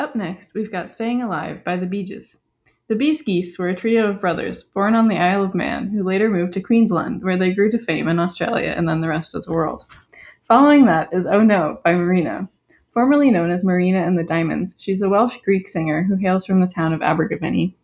Up next, we've got Staying Alive by the Bee Gees. The Bee Gees were a trio of brothers born on the Isle of Man who later moved to Queensland, where they grew to fame in Australia and then the rest of the world. Following that is Oh No by Marina. Formerly known as Marina and the Diamonds, she's a Welsh Greek singer who hails from the town of Abergavenny.